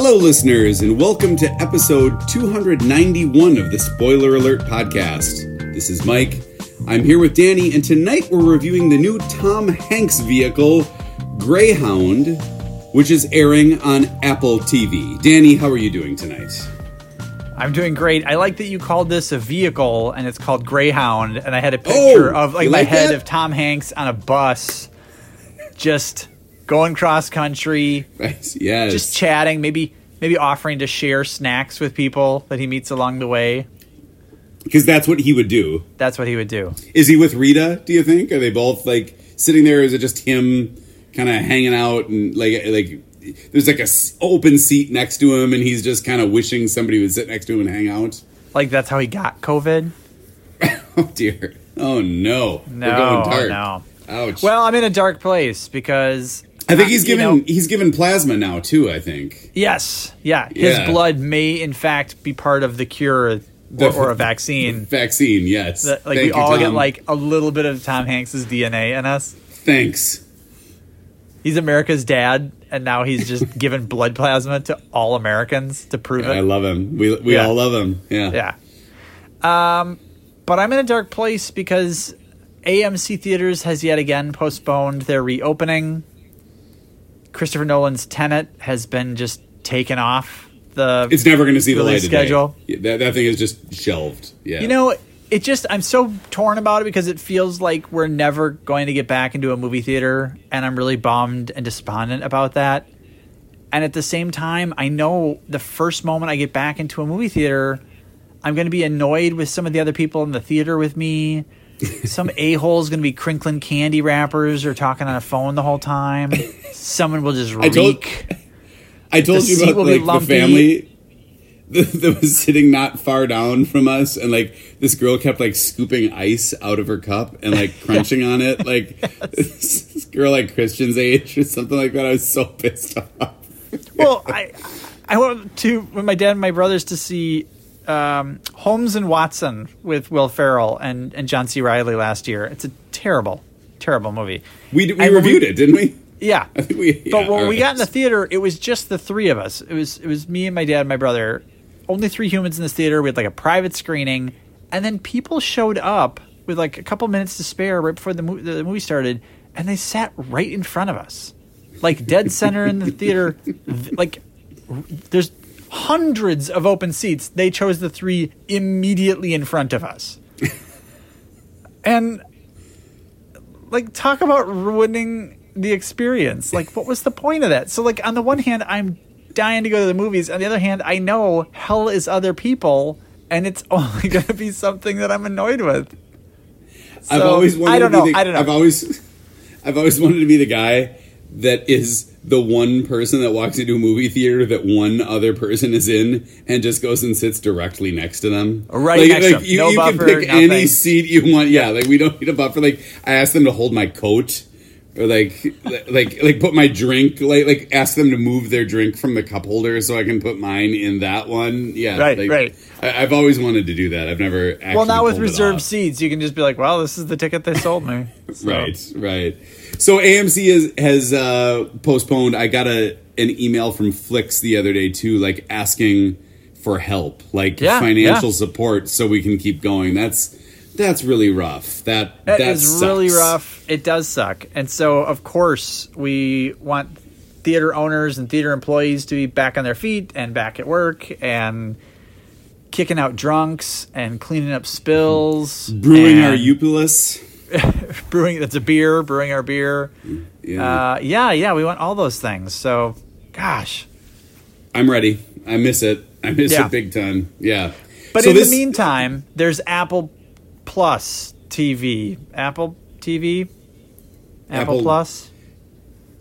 Hello, listeners, and welcome to episode 291 of the Spoiler Alert podcast. This is Mike. I'm here with Danny, and tonight we're reviewing the new Tom Hanks vehicle, Greyhound, which is airing on Apple TV. Danny, how are you doing tonight? I'm doing great. I like that you called this a vehicle and it's called Greyhound, and I had a picture Oh, of like my like head that? of Tom Hanks on a bus, just going cross country, yes. just chatting, maybe maybe offering to share snacks with people that he meets along the way. Because that's what he would do. That's what he would do. Is he with Rita, do you think? Are they both like sitting there? Is it just him kind of hanging out and like, like, there's like a s- open seat next to him and he's just kind of wishing somebody would sit next to him and hang out? Like that's how he got COVID. Oh dear. Oh no. No, We're going dark. no. Ouch. Well, I'm in a dark place because I think he's you given know- he's given plasma now too. I think. yes, yeah, his Yeah. blood may in fact be part of the cure The- or, or a vaccine. Vaccine, yes. that like Thank we you, all get like a little bit of Tom Hanks's DNA in us. Thanks. He's America's dad, and now he's just given blood plasma to all Americans to prove I it. I love him. We we Yeah. all love him. Yeah. Yeah. Um, but I'm in a dark place because AMC theaters has yet again postponed their reopening. Christopher Nolan's Tenet has been just taken off the. It's never going to see the light Release of day. schedule. That that thing is just shelved. Yeah. You know, it just I'm so torn about it because it feels like we're never going to get back into a movie theater and I'm really bummed and despondent about that. And at the same time, I know the first moment I get back into a movie theater, I'm going to be annoyed with some of the other people in the theater with me. Some a hole is going to be crinkling candy wrappers or talking on a phone the whole time. Someone will just I told- reek. I told The you about like the family that, that was sitting not far down from us, and like this girl kept like scooping ice out of her cup and like crunching on it, like this girl like Christian's age or something like that. I was so pissed off. well, I I went to with my dad and my brothers to see um, Holmes and Watson with Will Ferrell and and John C. Reilly last year. It's a terrible, terrible movie. We d- we And reviewed we- it, didn't we? Yeah, we. but when all we got in the theater, it was just the three of us. It was it was me and my dad and my brother. Only three humans in this theater. We had like a private screening, and then people showed up with like a couple minutes to spare right before the, mo- the movie started, and they sat right in front of us, like dead center in the theater. Th- Like there's hundreds of open seats. They chose the three immediately in front of us, and like talk about ruining the experience. Like, what was the point of that? So, like, on the one hand, I'm dying to go to the movies. On the other hand, I know hell is other people, and it's only going to be something that I'm annoyed with. I've always wanted I don't to know. the, I don't know. I've always, I've always wanted to be the guy that is the one person that walks into a movie theater that one other person is in and just goes and sits directly next to them. Right like, next to like them. you, No you buffer, can pick any seat you want. Yeah, like we don't need a buffer. Like I asked them to hold my coat. Or like, like, like, put my drink. Like, like, ask them to move their drink from the cup holder so I can put mine in that one. Yeah, Right, like, right. I, I've always wanted to do that. I've never. Actually well, now with reserved seats, you can just be like, "Well, this is the ticket they sold me." So- Right, right. So AMC is, has uh, postponed. I got a an email from Flix the other day too, like asking for help, like Yeah, financial yeah. support, so we can keep going. That's that's really rough. That That that is really rough. It does suck. And so, of course, we want theater owners and theater employees to be back on their feet and back at work and kicking out drunks and cleaning up spills. Brewing our and Eupulus. brewing that's a beer, brewing our beer. Yeah, Uh, yeah, yeah, we want all those things. So, gosh. I'm ready. I miss it. I miss Yeah. it big time. Yeah. But So in this- the meantime, there's Apple Plus TV. Apple TV? Apple, Apple- Plus?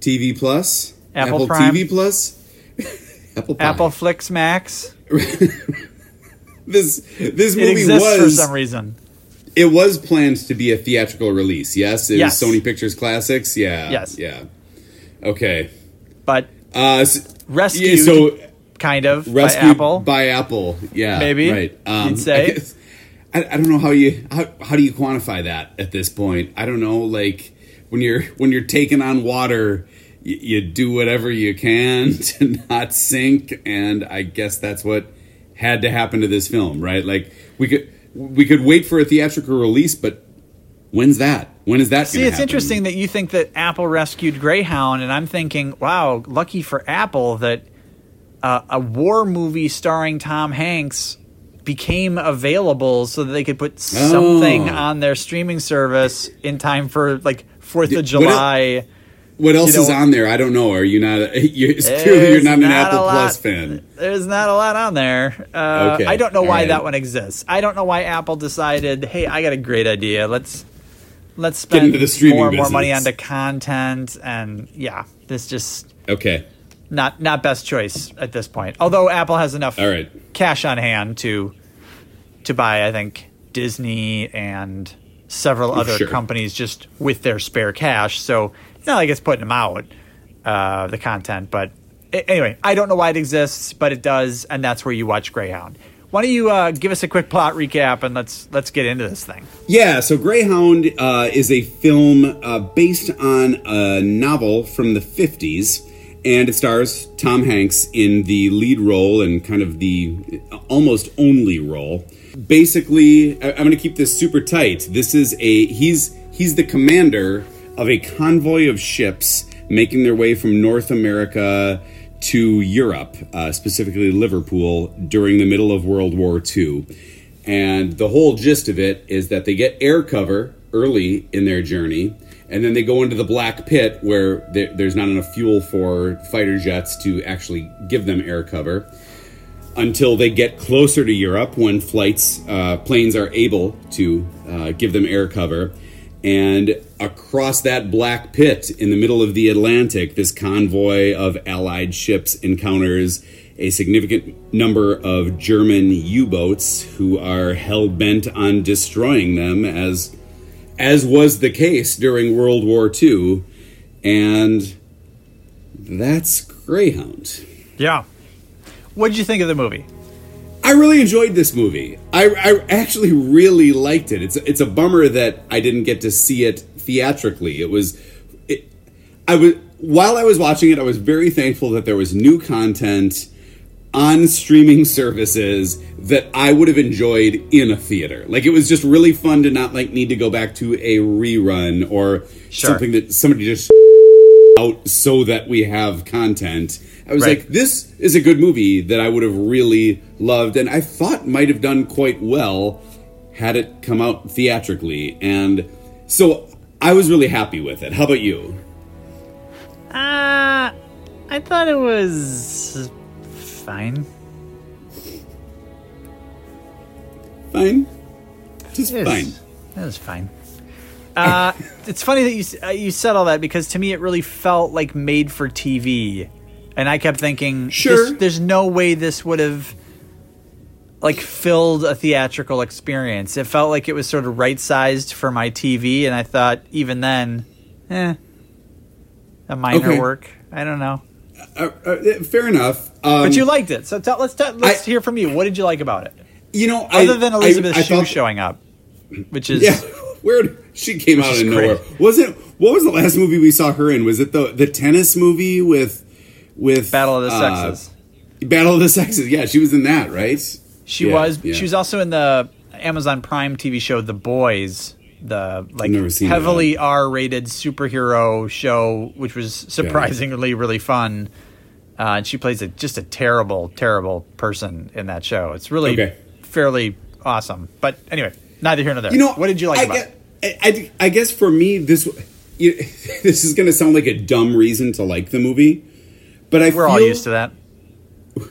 TV Plus, Apple Prime. TV Plus, Apple Pie. Apple Flix Max? This this movie was for some reason. It was planned to be a theatrical release. Yes, it Yes. was Sony Pictures Classics. Yeah. Yes. Yeah. Okay. But Uh, s- rescued, yeah, so kind of, rescued by Apple. by Apple. Yeah. Maybe, Right. Um, you'd say. I, guess- I, I don't know how you how, how do you quantify that at this point. I don't know. Like when you're when you're taking on water, you, you do whatever you can to not sink, and I guess that's what had to happen to this film, right? Like we could we could wait for a theatrical release, but when's that? When is that? See, it's happen? interesting that you think that Apple rescued Greyhound, and I'm thinking, wow, lucky for Apple that uh, a war movie starring Tom Hanks became available so that they could put something oh. on their streaming service in time for like Fourth of July. What else you know, is on there? I don't know. Are you not? You're, clearly, you're not an Apple Plus fan. There's not a lot on there. Uh, okay. I don't know why right. that one exists. I don't know why Apple decided, hey, I got a great idea. Let's let's spend more and more money on the content, and yeah, this just okay. Not not best choice at this point. Although Apple has enough All right. cash on hand to to buy, I think Disney and several other sure. companies just with their spare cash. So it's not like it's putting them out uh, the content, but anyway, I don't know why it exists, but it does, and that's where you watch Greyhound. Why don't you uh, give us a quick plot recap and let's let's get into this thing? Yeah, so Greyhound uh, is a film uh, based on a novel from the '50s, and it stars Tom Hanks in the lead role and kind of the almost only role. Basically, I'm going to keep this super tight. This is a he's he's the commander of a convoy of ships making their way from North America to Europe, uh, specifically Liverpool, during the middle of World War II. And the whole gist of it is that they get air cover early in their journey, and then they go into the black pit where there, there's not enough fuel for fighter jets to actually give them air cover until they get closer to Europe when flights, uh, planes are able to uh, give them air cover. And across that black pit in the middle of the Atlantic, this convoy of Allied ships encounters a significant number of German U-boats who are hell bent on destroying them, as as was the case during World War II, and that's Greyhound. Yeah. What did you think of the movie? I really enjoyed this movie. I, I actually really liked it. It's it's a bummer that I didn't get to see it theatrically. It was, it, I was while I was watching it, I was very thankful that there was new content on streaming services that I would have enjoyed in a theater. Like it was just really fun to not like need to go back to a rerun or sure. something that somebody just out so that we have content. I was right. like, this is a good movie that I would have really loved and I thought might have done quite well had it come out theatrically. And so I was really happy with it. How about you? Uh, I thought it was fine. Fine. Just it fine. That was fine. Uh, it's funny that you uh, you said all that because to me it really felt like made for TV, and I kept thinking, sure, there's no way this would have like filled a theatrical experience. It felt like it was sort of right sized for my TV, and I thought even then, eh, a minor okay. work. I don't know. Uh, uh, fair enough. Um, but you liked it, so tell, let's tell, let's I, hear from you. What did you like about it? You know, other I, than Elizabeth I, Shue showing up, which is yeah, weird. She came out of nowhere. Was it? What was the last movie we saw her in? Was it the the tennis movie with with Battle of the uh, Sexes? Battle of the Sexes. Yeah, she was in that, right? She yeah, was. Yeah. She was also in the Amazon Prime TV show The Boys, the like heavily R-rated superhero show, which was surprisingly really fun. Uh, and she plays a, just a terrible, terrible person in that show. It's really okay. fairly awesome. But anyway, neither here nor there. You know, what did you like I about guess, it? I, I guess for me, this you, this is going to sound like a dumb reason to like the movie, but I we're all used to that.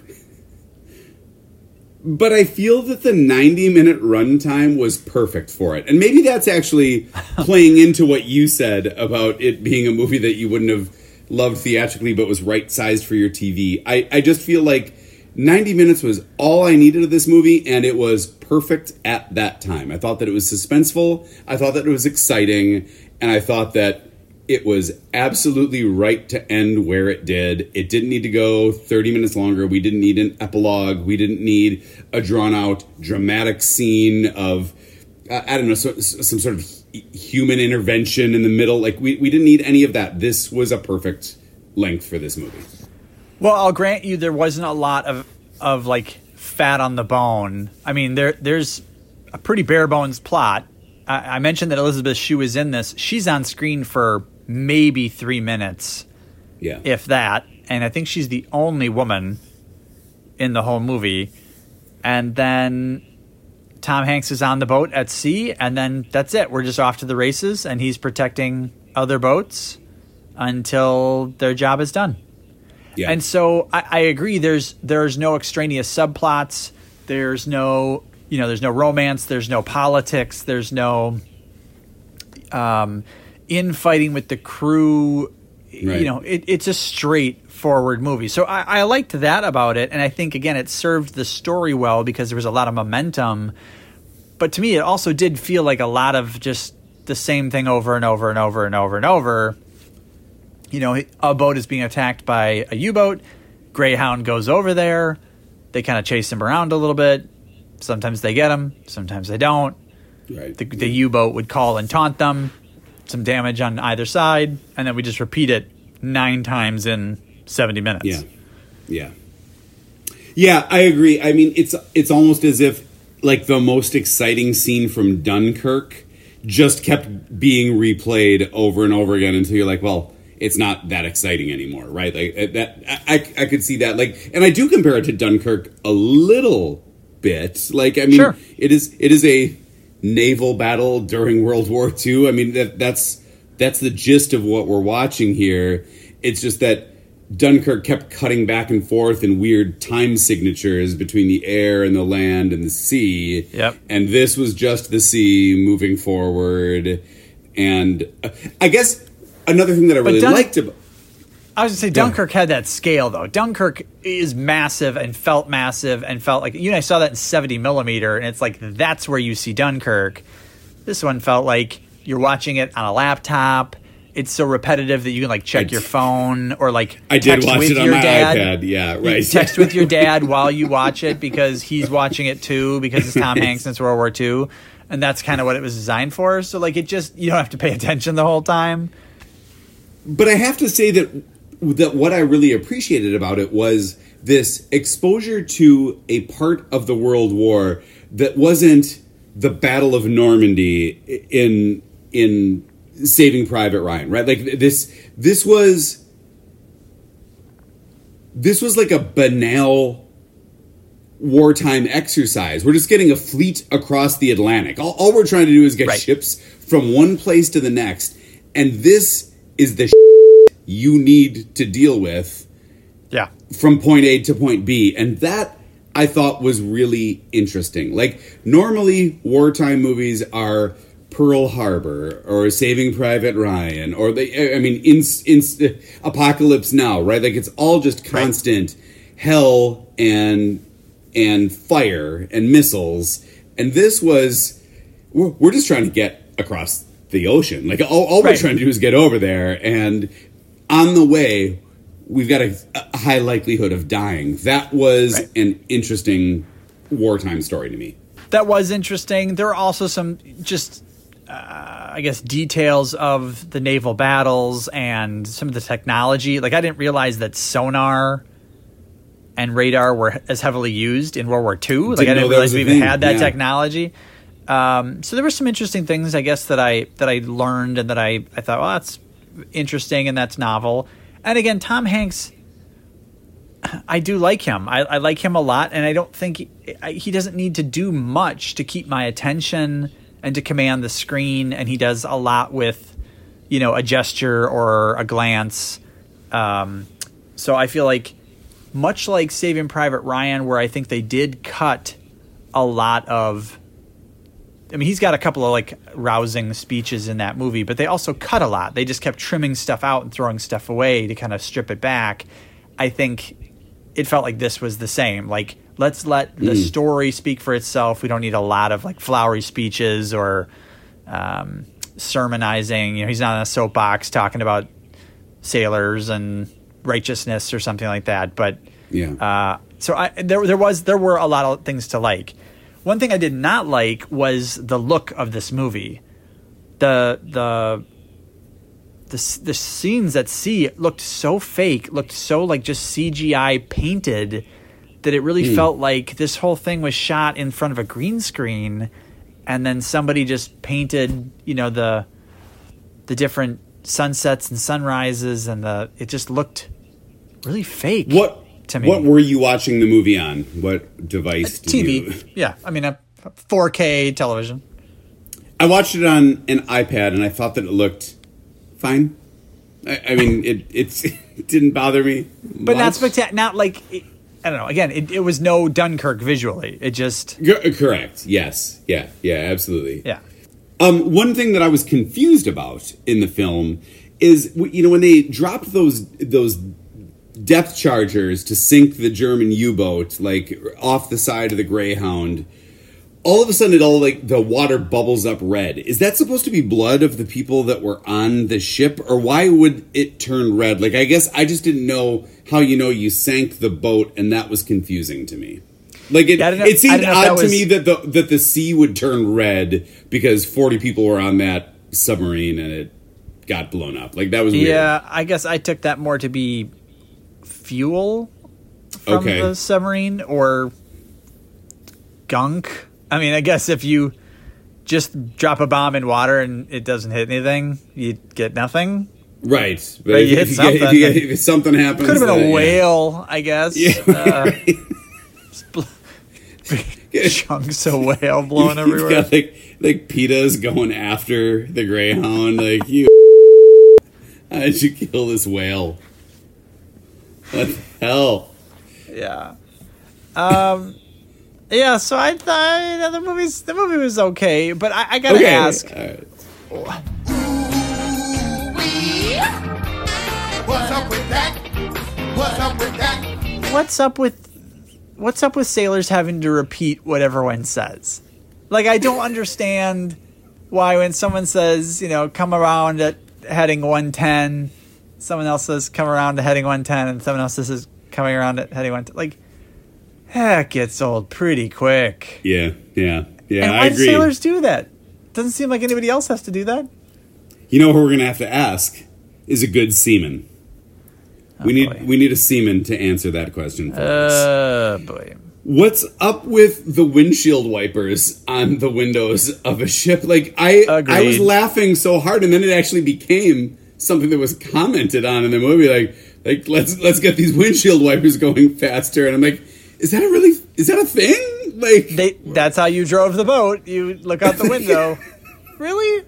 But I feel that the 90 minute runtime was perfect for it. And maybe that's actually playing into what you said about it being a movie that you wouldn't have loved theatrically but was right sized for your TV. I, I just feel like 90 minutes was all I needed of this movie, and it was perfect at that time. I thought that it was suspenseful, I thought that it was exciting, and I thought that it was absolutely right to end where it did. It didn't need to go 30 minutes longer. We didn't need an epilogue. We didn't need a drawn out dramatic scene of, uh, I don't know, so, some sort of human intervention in the middle. Like, we, we didn't need any of that. This was a perfect length for this movie. Well, I'll grant you there wasn't a lot of of like fat on the bone. I mean, there there's a pretty bare bones plot. I, I mentioned that Elizabeth Shue is in this. She's on screen for maybe three minutes, Yeah. if that, and I think she's the only woman in the whole movie. And then Tom Hanks is on the boat at sea, and then that's it. We're just off to the races, and he's protecting other boats until their job is done. yeah. And so I, I agree. There's there's no extraneous subplots. There's no you know there's no romance. There's no politics. There's no um, infighting with the crew. Right. You know, it, it's a straightforward movie. So I, I liked that about it, and I think again it served the story well because there was a lot of momentum. But to me, it also did feel like a lot of just the same thing over and over and over and over and over you know, a boat is being attacked by a U boat. Greyhound goes over there. They kind of chase him around a little bit. Sometimes they get him, sometimes they don't. right. The, the U boat would call and taunt them. Some damage on either side, and then we just repeat it nine times in 70 minutes. Yeah. Yeah. Yeah, I agree. I mean, it's it's almost as if like the most exciting scene from Dunkirk just kept being replayed over and over again until you're like, well, it's not that exciting anymore, right? Like uh, that I I, I could see that like and I do compare it to Dunkirk a little bit. Like I mean, Sure. it is it is a naval battle during World War II. I mean that that's that's the gist of what we're watching here. It's just that Dunkirk kept cutting back and forth in weird time signatures between the air and the land and the sea. Yep. And this was just the sea moving forward. And uh, I guess another thing that I really liked about I was gonna say Dunkirk had that scale though. Dunkirk is massive and felt massive and felt like you know I saw that in 70 millimeter and it's like that's where you see Dunkirk. This one felt like you're watching it on a laptop. It's so repetitive that you can like check I- your phone or like I did text watch with it on your my dad. iPad. Yeah, right. text with your dad while you watch it because he's watching it too because it's Tom Hanks it's World War II, and that's kind of what it was designed for. So like it just you don't have to pay attention the whole time. but I have to say that that what I really appreciated about it was this exposure to a part of the World War that wasn't the Battle of Normandy in in Saving Private Ryan, right? Like this this was this was like a banal wartime exercise. We're just getting a fleet across the Atlantic. All, all we're trying to do is get Right. ships from one place to the next, and this is the you need to deal with Yeah. from point A to point B. And that I thought was really interesting. Like, normally wartime movies are Pearl Harbor or Saving Private Ryan or they, I mean, in, in, uh, Apocalypse Now, right? Like, it's all just constant hell and, and fire and missiles. And this was, we're, we're just trying to get across the ocean. Like, all, all we're trying to do is get over there. And on the way, we've got a, a high likelihood of dying. That was Right. an interesting wartime story to me. that was interesting. There were also some just, uh, I guess, details of the naval battles and some of the technology. Like I didn't realize that sonar and radar were as heavily used in World War II. Like Didn't I didn't realize we even thing. had that Yeah. technology. Um, so there were some interesting things, I guess, that I that I learned and that I I thought, well, that's interesting and that's novel. And again, Tom Hanks. I do like him. I, I like him a lot, and I don't think he, I- he doesn't need to do much to keep my attention and to command the screen. And he does a lot with, you know, a gesture or a glance. Um, so I feel like, much like Saving Private Ryan, where I think they did cut a lot of. I mean, he's got a couple of like rousing speeches in that movie, but they also cut a lot. They just kept trimming stuff out and throwing stuff away to kind of strip it back. I think it felt like this was the same. Like, let's let the story speak for itself. We don't need a lot of like flowery speeches or um, sermonizing. You know, he's not on a soapbox talking about sailors and righteousness or something like that. But Yeah. uh, so I there there was there were a lot of things to like. One thing I did not like was the look of this movie. The the the the scenes at sea looked so fake, looked so like just CGI painted that it really hmm. felt like this whole thing was shot in front of a green screen and then somebody just painted, you know, the the different sunsets and sunrises and the it just looked really fake. What to me. What were you watching the movie on? What device? Did TV. You... Yeah, I mean a 4K television. I watched it on an iPad, and I thought that it looked fine. I, I mean, it it's, it didn't bother me, But not spectacular. Not like I don't know. Again, it, it was no Dunkirk visually. It just Cor- Correct. Yes. Yeah. Yeah. Absolutely. yeah. Um, one thing that I was confused about in the film is, you know, when they dropped those those depth chargers to sink the German U-boat like off the side of the Greyhound, all of a sudden it all like the water bubbles up red. Is that supposed to be blood of the people that were on the ship, or why would it turn red? Like, I guess I just didn't know how you know you sank the boat, and that was confusing to me. Like it, Yeah, know- it seemed I don't know if odd that to was- me that the that the sea would turn red because forty people were on that submarine and it got blown up. Like that was weird. Yeah, I guess I took that more to be fuel from Okay. the submarine or gunk. I mean, I guess if you just drop a bomb in water and it doesn't hit anything, you get nothing. Right. But Right, if, you hit if you get- if, something. you get- if something happens, Could have been uh, a yeah. whale, I guess. Yeah. Uh, chunks of whale blowing everywhere. got like like PETA's going after the Greyhound. Like you, how did you kill this whale? What the hell? Yeah. Um. Yeah. So I thought you know, the movie's the movie was okay, but I, I gotta Okay. ask. All right. What's up with that? What's up with that? what's up with what's up with sailors having to repeat what everyone says? Like I don't understand why when someone says, you know, come around at heading 110, someone else says come around to heading 110 and someone else says coming around at heading 110. Like heck gets old pretty quick. Yeah, yeah, yeah. and why do sailors do that? Doesn't seem like anybody else has to do that. You know who we're gonna have to ask is a good seaman. we need Oh, boy. we need a seaman to answer that question for us. Uh boy. What's up with the windshield wipers on the windows of a ship? Like I I was laughing so hard and then it actually became something that was commented on in the movie like like let's let's get these windshield wipers going faster and I'm like is that a really is that a thing? Like They that's how you drove the boat. You look out the window. really?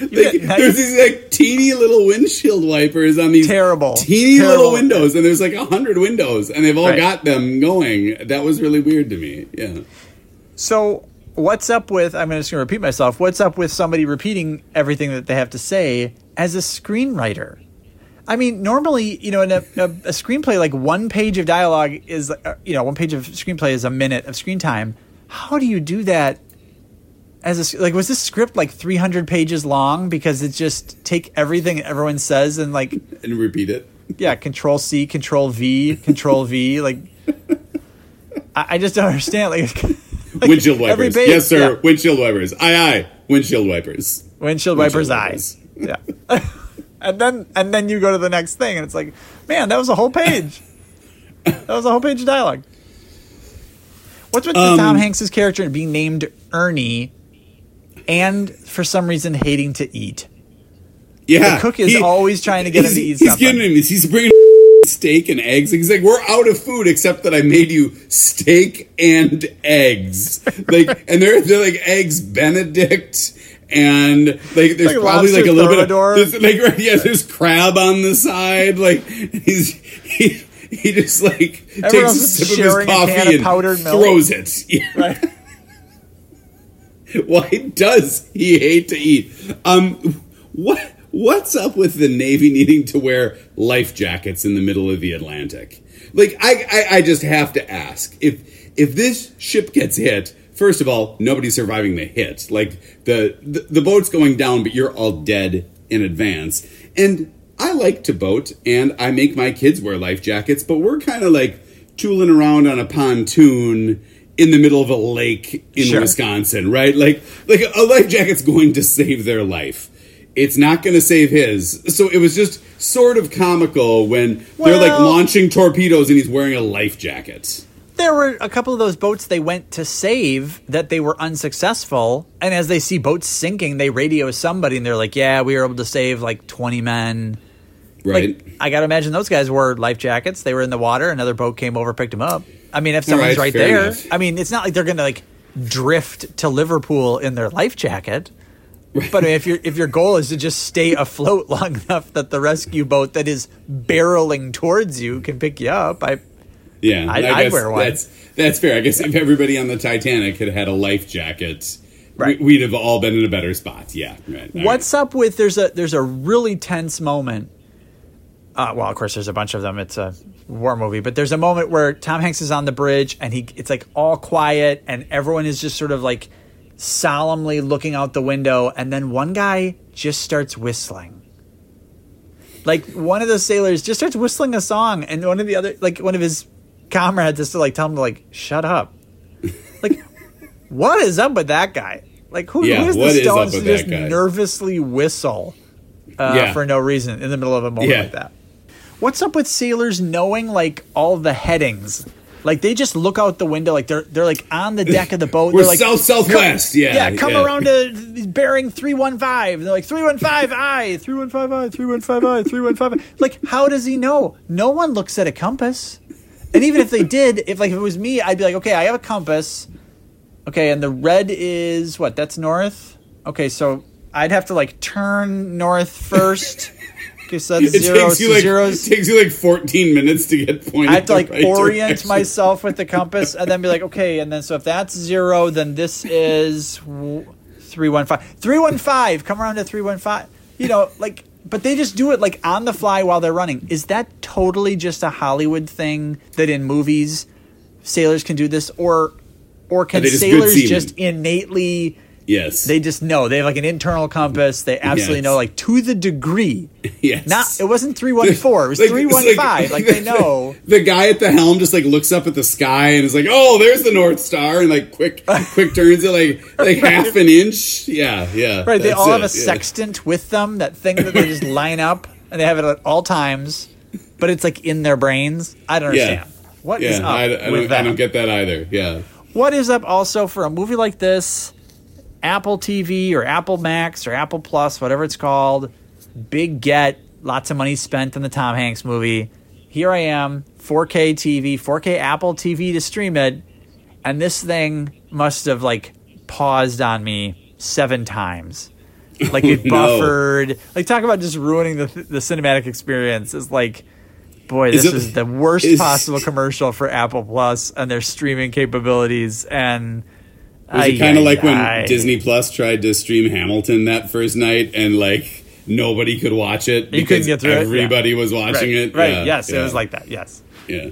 Like, get- there's these like teeny little windshield wipers on these Terrible. teeny Terrible. little windows, and there's like a hundred windows, and they've all Right. got them going. That was really weird to me. Yeah, So, what's up with? I'm just going to repeat myself. What's up with somebody repeating everything that they have to say as a screenwriter? I mean, normally, you know, in a, a, a screenplay, like one page of dialogue is, uh, you know, one page of screenplay is a minute of screen time. How do you do that? As a, like, was this script like 300 pages long? Because it just take everything everyone says and like and repeat it. yeah, control C, control V, control V. Like, I, I just don't understand. Like, like, windshield wipers, yes, sir. yeah. Windshield wipers, aye, aye. Windshield wipers. Windshield wipers, eyes. Yeah. and then and then you go to the next thing, and it's like, man, that was a whole page. that was a whole page of dialogue. What's with Um, Tom Hanks's character being named Ernie, and for some reason hating to eat? Yeah, The cook is always trying to get him to eat He's something. getting him. He's bringing steak and eggs. He's like, "We're out of food, except that I made you steak and eggs." Like, and they're they're like eggs Benedict. And like, there's Like probably like a little bit of like right, yeah, there's crab on the side. Like he's he he just like Everyone takes a sip of his sharing a can coffee of and milk. throws it. Yeah. Right. Why does he hate to eat? Um, what what's up with the Navy needing to wear life jackets in the middle of the Atlantic? Like, I, I, I just have to ask if if this ship gets hit. First of all, nobody's surviving the hit. Like the, the the boat's going down, but you're all dead in advance. And I like to boat, and I make my kids wear life jackets, but we're kind of like tooling around on a pontoon in the middle of a lake in Sure. Wisconsin, right? Like like a life jacket's going to save their life. It's not going to save his. So it was just sort of comical when they're like launching torpedoes and he's wearing a life jacket. There were a couple of those boats they went to save that they were unsuccessful. And as they see boats sinking, they radio somebody and they're like, yeah, we were able to save like 20 men. Right. Like, I got to imagine those guys wore life jackets. They were in the water. Another boat came over, picked them up. I mean, if someone's right, right, there, enough. I mean, it's not like they're going to like drift to Liverpool in their life jacket. But if your if your goal is to just stay afloat long enough that the rescue boat that is barreling towards you can pick you up, I yeah. I'd- I I'd wear one. That's that's fair. I guess if everybody on the Titanic had had a life jacket, Right. we, would have all been in a better spot. Yeah. Right. What's up with there's a there's a really tense moment. Uh, well, of course, there's a bunch of them. It's a war movie, but there's a moment where Tom Hanks is on the bridge and he it's like all quiet and everyone is just sort of like solemnly looking out the window, and then one guy just starts whistling. Like one of the sailors just starts whistling a song, and one of the other like one of his comrades is to like tell him to like shut up. Like, what is up with that guy? Like, who, Yeah, who is the Stones to that just guy? nervously whistle uh, Yeah. for no reason in the middle of a moment Yeah. like that? What's up with sailors knowing like all the headings? Like they just look out the window, like they're they're like on the deck of the boat. We're they're like south southwest. Yeah. yeah, come yeah. around to bearing 315. They're like, 315 I, 315 I, 315 I, 315 I. Like, how does he know? No one looks at a compass. And even if they did, if like if it was me, I'd be like, okay, I have a compass. Okay, and the red is what? That's north? Okay, so I'd have to like turn north first. It zero takes you like zeros. it takes you like 14 minutes to get pointed. I have to like right orient direction. myself with the compass and then be like, okay, and then so if that's zero, then this is three one five. Three one five. Come around to three one five. You know, like, but they just do it like on the fly while they're running. Is that totally just a Hollywood thing that in movies sailors can do this, or or can sailors just innately? Yes. They just know they have like an internal compass. They absolutely Yes. know, like to the degree. yes. Not it wasn't three one four. It was Like- three it's. Like they know. The guy at the helm just like looks up at the sky and is like, "Oh, there's the North Star," and like quick, quick turns it like like half an inch. Yeah, yeah. Right, they all have a yeah. sextant with them, that thing that they just line up and they have it at all times, but it's like in their brains. I don't Yeah. understand. What is Yeah, up I, I, with that? I don't get that either. Yeah, what is up also for a movie like this? Apple TV or Apple Max or Apple Plus, whatever it's called, big get, lots of money spent on the Tom Hanks movie. Here I am, 4K TV, 4K Apple TV to stream it, and this thing must have like paused on me seven times. Like it No. buffered. Like talk about just ruining the the cinematic experience. Is like, boy, Is this it- is the worst is- possible commercial for Apple Plus and their streaming capabilities. And was it kind of like when Ay-yi-yi. Disney Plus tried to stream Hamilton that first night and like nobody could watch it because through it? everybody was watching right, it? Right. Yeah, yes, it was like that. Yes. yeah.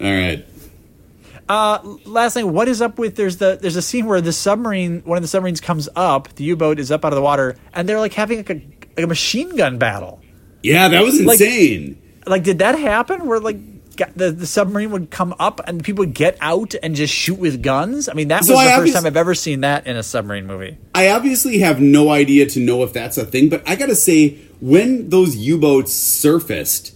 All right. Uh, last thing, what is up with there's the there's a scene where the submarine one of the submarines comes up, the U boat is up out of the water, and they're like having like a like a machine gun battle. Yeah, that was insane. Like, did that happen? Where like the the submarine would come up and people would get out and just shoot with guns? I mean, that So was I the first time I've ever seen that in a submarine movie. I obviously have no idea to know if that's a thing, but I gotta say, when those U boats surfaced,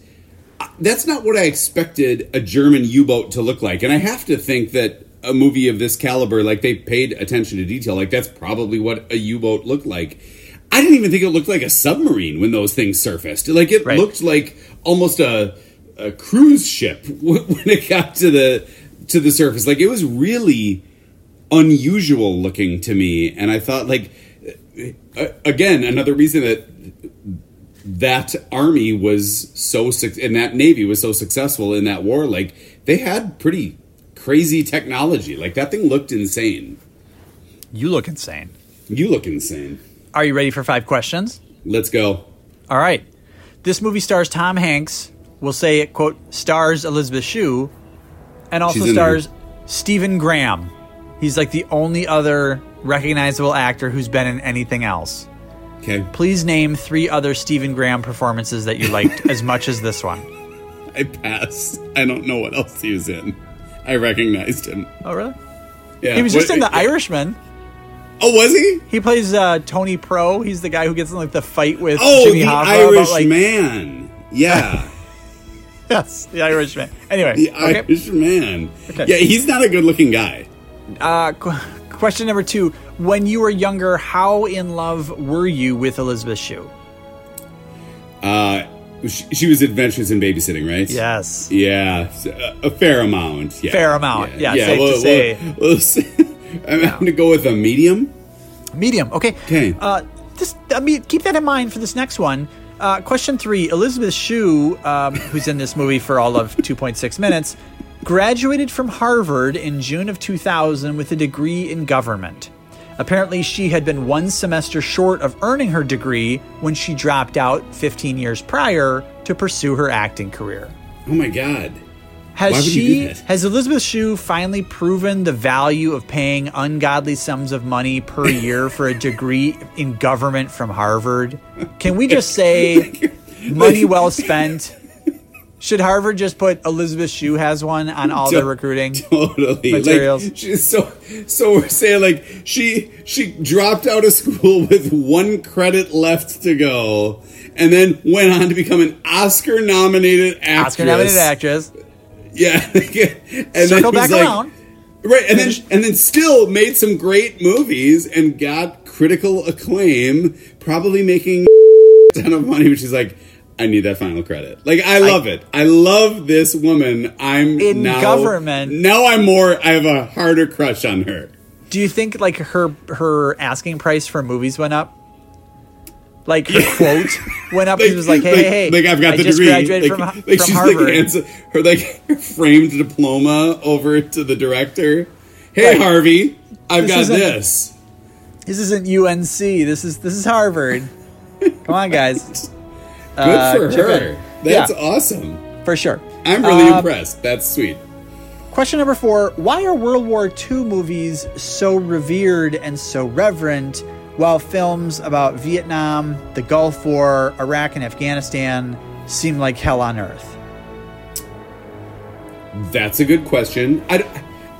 uh, that's not what I expected a German U boat to look like. And I have to think that a movie of this caliber, like they paid attention to detail, like that's probably what a U boat looked like. I didn't even think it looked like a submarine when those things surfaced. Like it Right. looked like almost a, a cruise ship when it got to the to the surface. Like it was really unusual looking to me and i thought like uh, again another reason that that army was so and that navy was so successful in that war like they had pretty crazy technology like that thing looked insane You look insane. you look insane Are you ready for five questions? let's go All right. This movie stars Tom Hanks. We'll say it, quote, stars Elizabeth Shue, and also She's stars Stephen Graham. He's like the only other recognizable actor who's been in anything else. okay Please name three other Stephen Graham performances that you liked as much as this one. i pass i don't know what else he was in i recognized him Oh, really? yeah He was just What- in The Irishman. Oh, was he? He plays uh, Tony Pro. He's the guy who gets in like the fight with Oh, Jimmy the Hoffa. Irish about, like, man. Yeah, Yes, the Irishman. Anyway, the okay. Irish man. Okay. Yeah, he's not a good-looking guy. Uh, qu- question number two: When you were younger, how in love were you with Elizabeth Shue? Uh, she, she was adventures in babysitting, right? Yes. Yeah, s- a, a fair amount. Yeah. Fair amount, yeah, safe to we'll- say. we'll- we'll say- I'm going to go with a medium. Medium. Okay. Okay. Uh, just I mean, keep that in mind for this next one. Uh, question three: Elizabeth Shue, um, who's in this movie for all of 2.6 minutes, graduated from Harvard in June of 2000 with a degree in government. Apparently, she had been one semester short of earning her degree when she dropped out 15 years prior to pursue her acting career. Oh my god. Has Why would you she has Elizabeth Shue finally proven the value of paying ungodly sums of money per year for a degree in government from Harvard? Can we just say money well spent? Should Harvard just put Elizabeth Shue has one on all their recruiting? Totally. Materials. Like, she's so so we're saying like she she dropped out of school with one credit left to go and then went on to become an Oscar nominated actress. Oscar nominated actress. Yeah. and Circle was back like- around. Right, and then and then still made some great movies and got critical acclaim, probably making a ton of money, which is like I need that final credit. Like I love it. I love this woman. I'm In now government. Now I'm more I have a harder crush on her. Do you think like her her asking price for movies went up? Like her quote went up. she was like, "Hey, like, hey, hey! like I've got I the just degree. graduated like, from, like from Harvard." like hands her like framed diploma over to the director. Hey Right. Harvey, I've This got this. This isn't UNC. This is this is Harvard. Come on, guys. Good Uh, for her. That's Yeah. awesome. For sure. I'm really Uh, impressed. That's sweet. Question number four Why are World War II movies so revered and so reverent, while films about Vietnam, the Gulf War, Iraq, and Afghanistan seem like hell on earth? That's a good question. I,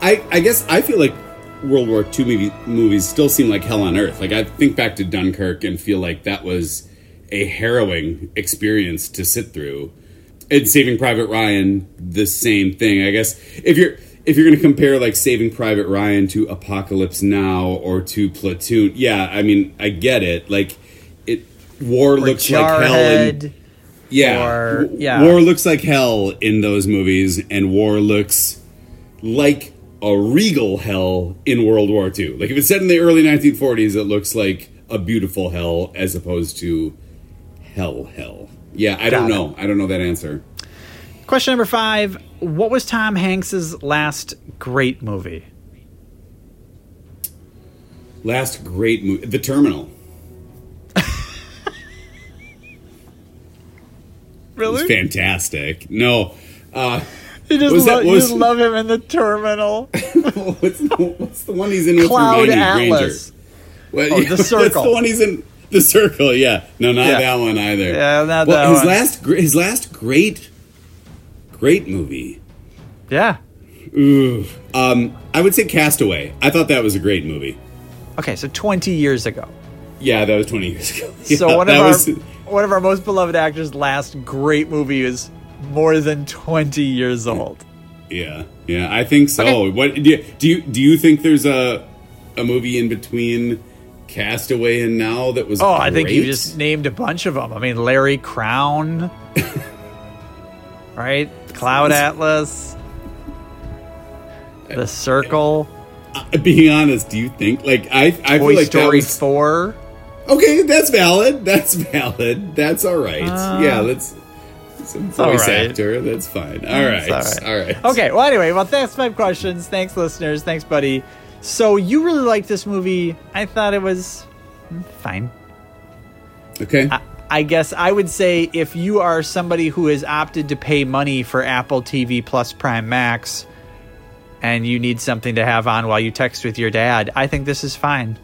I, I guess I feel like World War II movie, movies still seem like hell on earth. Like I think back to Dunkirk and feel like that was a harrowing experience to sit through. And Saving Private Ryan, the same thing. I guess if you're if you're going to compare like Saving Private Ryan to Apocalypse Now or to Platoon, yeah, I mean I get it. Like it, war Or looks like hell. And, yeah, Or- yeah. War looks like hell in those movies, and war looks like a regal hell in World War II. Like if it's set in the early 1940s, it looks like a beautiful hell as opposed to hell hell. Yeah, I don't Got it. know. I don't know that answer. Question number five What was Tom Hanks's last great movie? Last great movie, The Terminal. Was fantastic. No. Uh, You just, Was that- love, you just love him in the terminal. what's, the, what's the one he's in with Cloud Hermione Granger? Atlas. What, Oh, The That's Circle. the one he's in. The circle, yeah. No, not Yeah. that one either. Yeah, not well, that his one. last, his last great, great movie. Yeah. Ooh, um, I would say Castaway. I thought that was a great movie. Okay, so 20 years ago. Yeah, that was twenty years ago. So one of our was- one of our most beloved actors' last great movie is more than 20 years old. yeah, yeah. I think so. Okay. What do you, do you do? You think there's a a movie in between Castaway and now that was? Oh, I think you just named a bunch of them. I mean, Larry Crowne, right? Cloud Atlas, The Circle, Uh, Being honest, do you think like I? I Toy feel like Story was 4. okay. That's valid. That's valid. That's all right. yeah, let's. Some voice right. actor. That's fine. All right. It's All right. Okay, well, anyway, well, thanks, five questions. Thanks, listeners. Thanks, buddy. So, you really liked this movie. I thought it was fine. Okay. I, I guess I would say if you are somebody who has opted to pay money for Apple TV Plus Prime Max and you need something to have on while you text with your dad, I think this is fine.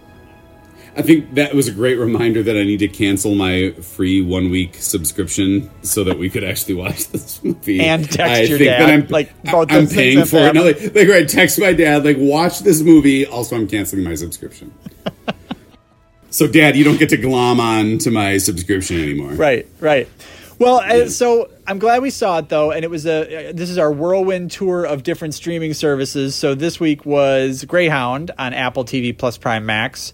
I think that was a great reminder that I need to cancel my free one week subscription so that we could actually watch this movie. And text I your think dad, that I'm, like, I'm paying for it. No, like, like, right, text my dad, like, watch this movie. Also, I'm canceling my subscription. so, Dad, you don't get to glom on to my subscription anymore. Right, right. Well, uh, so I'm glad we saw it though, and it was a. Uh, this is our whirlwind tour of different streaming services. So this week was Greyhound on Apple TV plus Prime Max,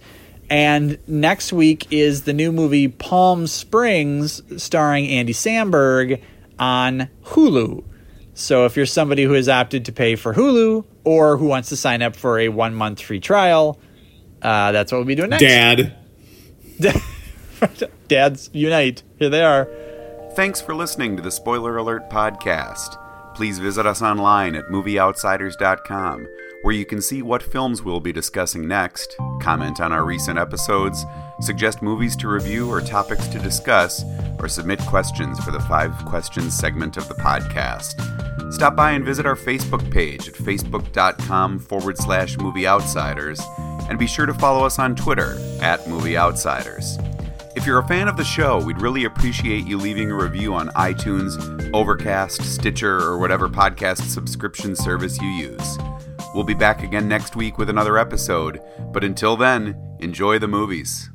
and next week is the new movie Palm Springs, starring Andy Samberg on Hulu. So if you're somebody who has opted to pay for Hulu or who wants to sign up for a one month free trial, uh, that's what we'll be doing next. Dad. Dads unite! Here they are. Thanks for listening to the Spoiler Alert podcast. Please visit us online at movieoutsiders.com, where you can see what films we'll be discussing next, comment on our recent episodes, suggest movies to review or topics to discuss, or submit questions for the Five Questions segment of the podcast. Stop by and visit our Facebook page at facebook.com forward slash movie outsiders, and be sure to follow us on Twitter at Movie Outsiders. If you're a fan of the show, we'd really appreciate you leaving a review on iTunes, Overcast, Stitcher, or whatever podcast subscription service you use. We'll be back again next week with another episode, but until then, enjoy the movies.